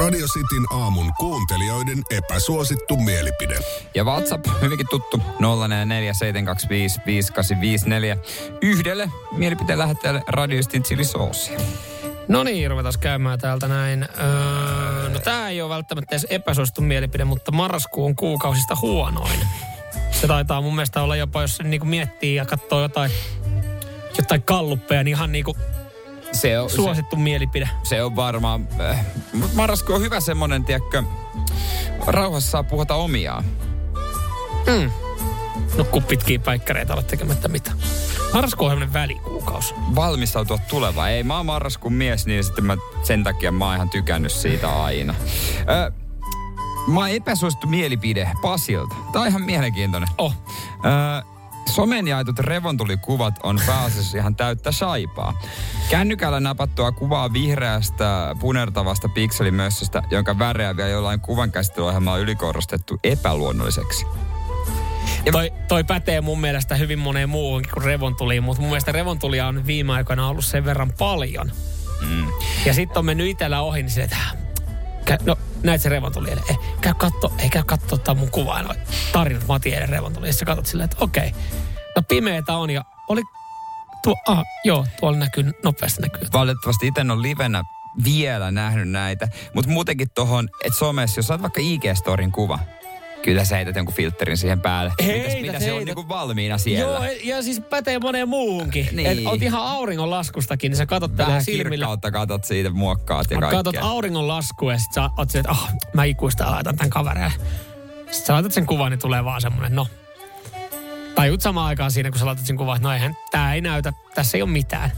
Radio Cityn aamun kuuntelijoiden epäsuosittu mielipide. Ja WhatsApp, hyvinkin tuttu, 0447255854. Yhdelle mielipiteen lähettäjälle radioistin chilisoosia. No niin, ruvetaan käymään täältä näin. Öö, no tää ei ole välttämättä edes epäsuosittu mielipide, mutta marraskuu on kuukausista huonoin. Se taitaa mun mielestä olla jopa, jos se niinku miettii ja katsoo jotain, jotain kalluppeja, niin ihan niinku Se on, suosittu mielipide. se, se on varmaan, äh, marrasku on hyvä semmonen, tiedätkö, rauhassa saa puhata omiaan. Mm. Nukkuu pitkiä päikkäreitä, olla tekemättä mitä. Marraskuu on välikuukausi. Valmistautua tulevaan. Ei, mä oon marraskuun mies, niin sitten mä, sen takia mä oon ihan tykännyt siitä aina. Ö, mä oon epäsuosittu mielipide Pasilta. Tää on ihan mielenkiintoinen. Oh. Ö, somen jaetut revontulikuvat on pääasiassa ihan täyttä saipaa. Kännykällä napattua kuvaa vihreästä punertavasta pikselimössöstä, jonka väreä vielä jollain kuvankäsittelyohjelmalla ylikorostettu epäluonnolliseksi. Ja toi, toi pätee mun mielestä hyvin moneen muuhunkin kuin revontuliin, mutta mun mielestä revontulia on viime aikoina ollut sen verran paljon. Mm. Ja sitten on mennyt itellä ohi, niin silleen, että "Häh, näet se revontuli. Eh, käy katto, ei käy katso ottaa mun kuvaa, no tarinat Matieiden revontuli. Ja sä katsot silleen, että okei, no pimeetä on ja oli tuo, ah, joo, tuolla näkyy, nopeasti näkyy. Valitettavasti itse ole livenä vielä nähnyt näitä. Mutta muutenkin tohon, että somessa, jos saat vaikka IG-storin kuva, kyllä sä heität jonkun filterin siihen päälle. Heität, Mitäs, mitä se on niinku valmiina siellä? Joo, ja siis pätee moneen muuhunkin. Niin. Et oot ihan auringonlaskustakin, niin sä katot tällä Vähän silmillä. kirkkautta katot siitä, muokkaat ja kaikkea. katot auringon laskua ja sit sä oot silleen, että oh, mä ikuista laitan tämän kaverille. Sitten sä laitat sen kuvan, niin tulee vaan semmonen, no. Tajut samaan aikaan siinä, kun sä laitat sen kuvan, että no eihän, tää ei näytä, tässä ei ole mitään.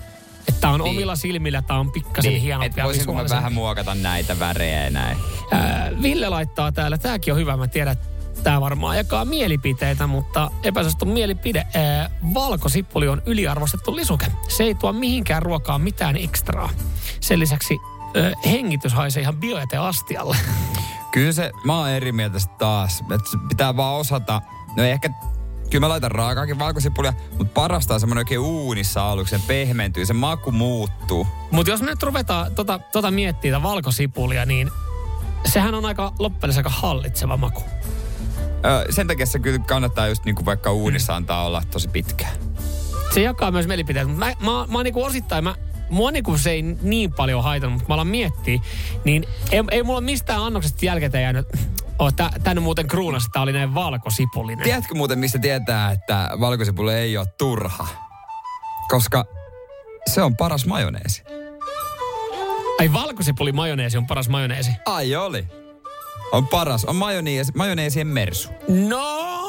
Että tää on Niin. omilla silmillä, tää on pikkasen niin, hienompi et ja voisinko mä vähän muokata näitä värejä ja näin. Ää, Ville laittaa täällä, tääkin on hyvä, mä tiedän, että Tämä varmaan jakaa mielipiteitä, mutta epäsuosittu mielipide. Ää, valkosipuli on yliarvostettu lisuke. Se ei tuo mihinkään ruokaan mitään ekstraa. Sen lisäksi ää, hengitys haisee ihan bioeteastialle. Kyllä se, mä oon eri mieltä taas. Se pitää vaan osata, no ehkä, kyllä mä laitan raakaakin valkosipulia, mutta parasta on semmoinen oikein uunissa aluksi, se pehmentyy, se maku muuttuu. Mutta jos me nyt ruvetaan tota, tota miettiä, tätä valkosipulia, niin sehän on aika loppujen aika hallitseva maku. Sen takia se kyllä kannattaa just niinku vaikka uunissa antaa olla tosi pitkään. Se jakaa myös mielipiteitä, mutta mä, mä, mä oon niinku osittain, mä, mua niinku se ei niin paljon haitannut, mutta mä alan miettiä, niin ei, ei mulla mistään annoksesta jälkeen jäänyt, oh, tä, tänne muuten kruunassa tää oli näin valkosipulinen. Tiedätkö muuten, mistä tietää, että valkosipuli ei ole turha? Koska se on paras majoneesi. Ai valkosipuli majoneesi on paras majoneesi. Ai oli. On paras. On majoneesi, majoneesien mersu. No,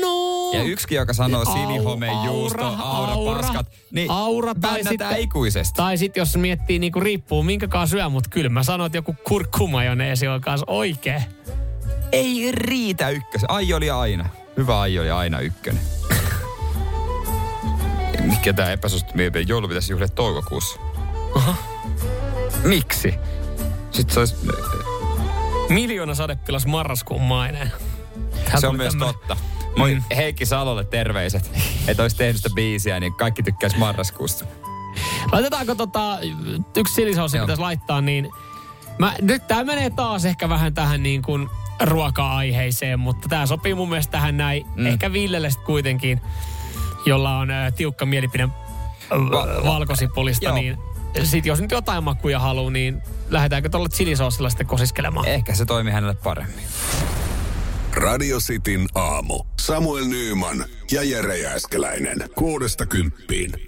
no. Ja yksikin, joka sanoo Au- sinihome, juusto, aura, aura, paskat, niin aura tai sitten- ikuisesti. Tai sitten jos miettii, niinku riippuu minkä kanssa syö, mutta kyllä mä sanon, että joku kurkkumajoneesi on kanssa oikee. Ei riitä ykkösen. Ai oli aina. Hyvä ai oli aina ykkönen. Mikä tää epäsuosittu mielipide? Joulu pitäisi juhlia toukokuussa. Aha. Miksi? Sitten se olisi... Miljoona sadepilas marraskuun maineen. Se on myös tämmönen- totta. Moi Mm. Heikki Salolle terveiset, että olisi tehnyt sitä biisiä, niin kaikki tykkäis marraskuusta. Laitetaanko tota, yksi silisausi pitäisi laittaa, niin mä, nyt tää menee taas ehkä vähän tähän niin kuin ruoka-aiheeseen, mutta tää sopii mun mielestä tähän näin. Mm. Ehkä Villelle kuitenkin, jolla on ä, tiukka mielipide Va- Va- valkosipulista, Joo. niin sit jos nyt jotain makuja haluaa, niin lähdetäänkö tuolla chilisoosilla sitten kosiskelemaan? Ehkä se toimi hänelle paremmin. Radio Cityn aamu. Samuel Nyyman ja Jere Jääskeläinen. Kuudesta kymppiin.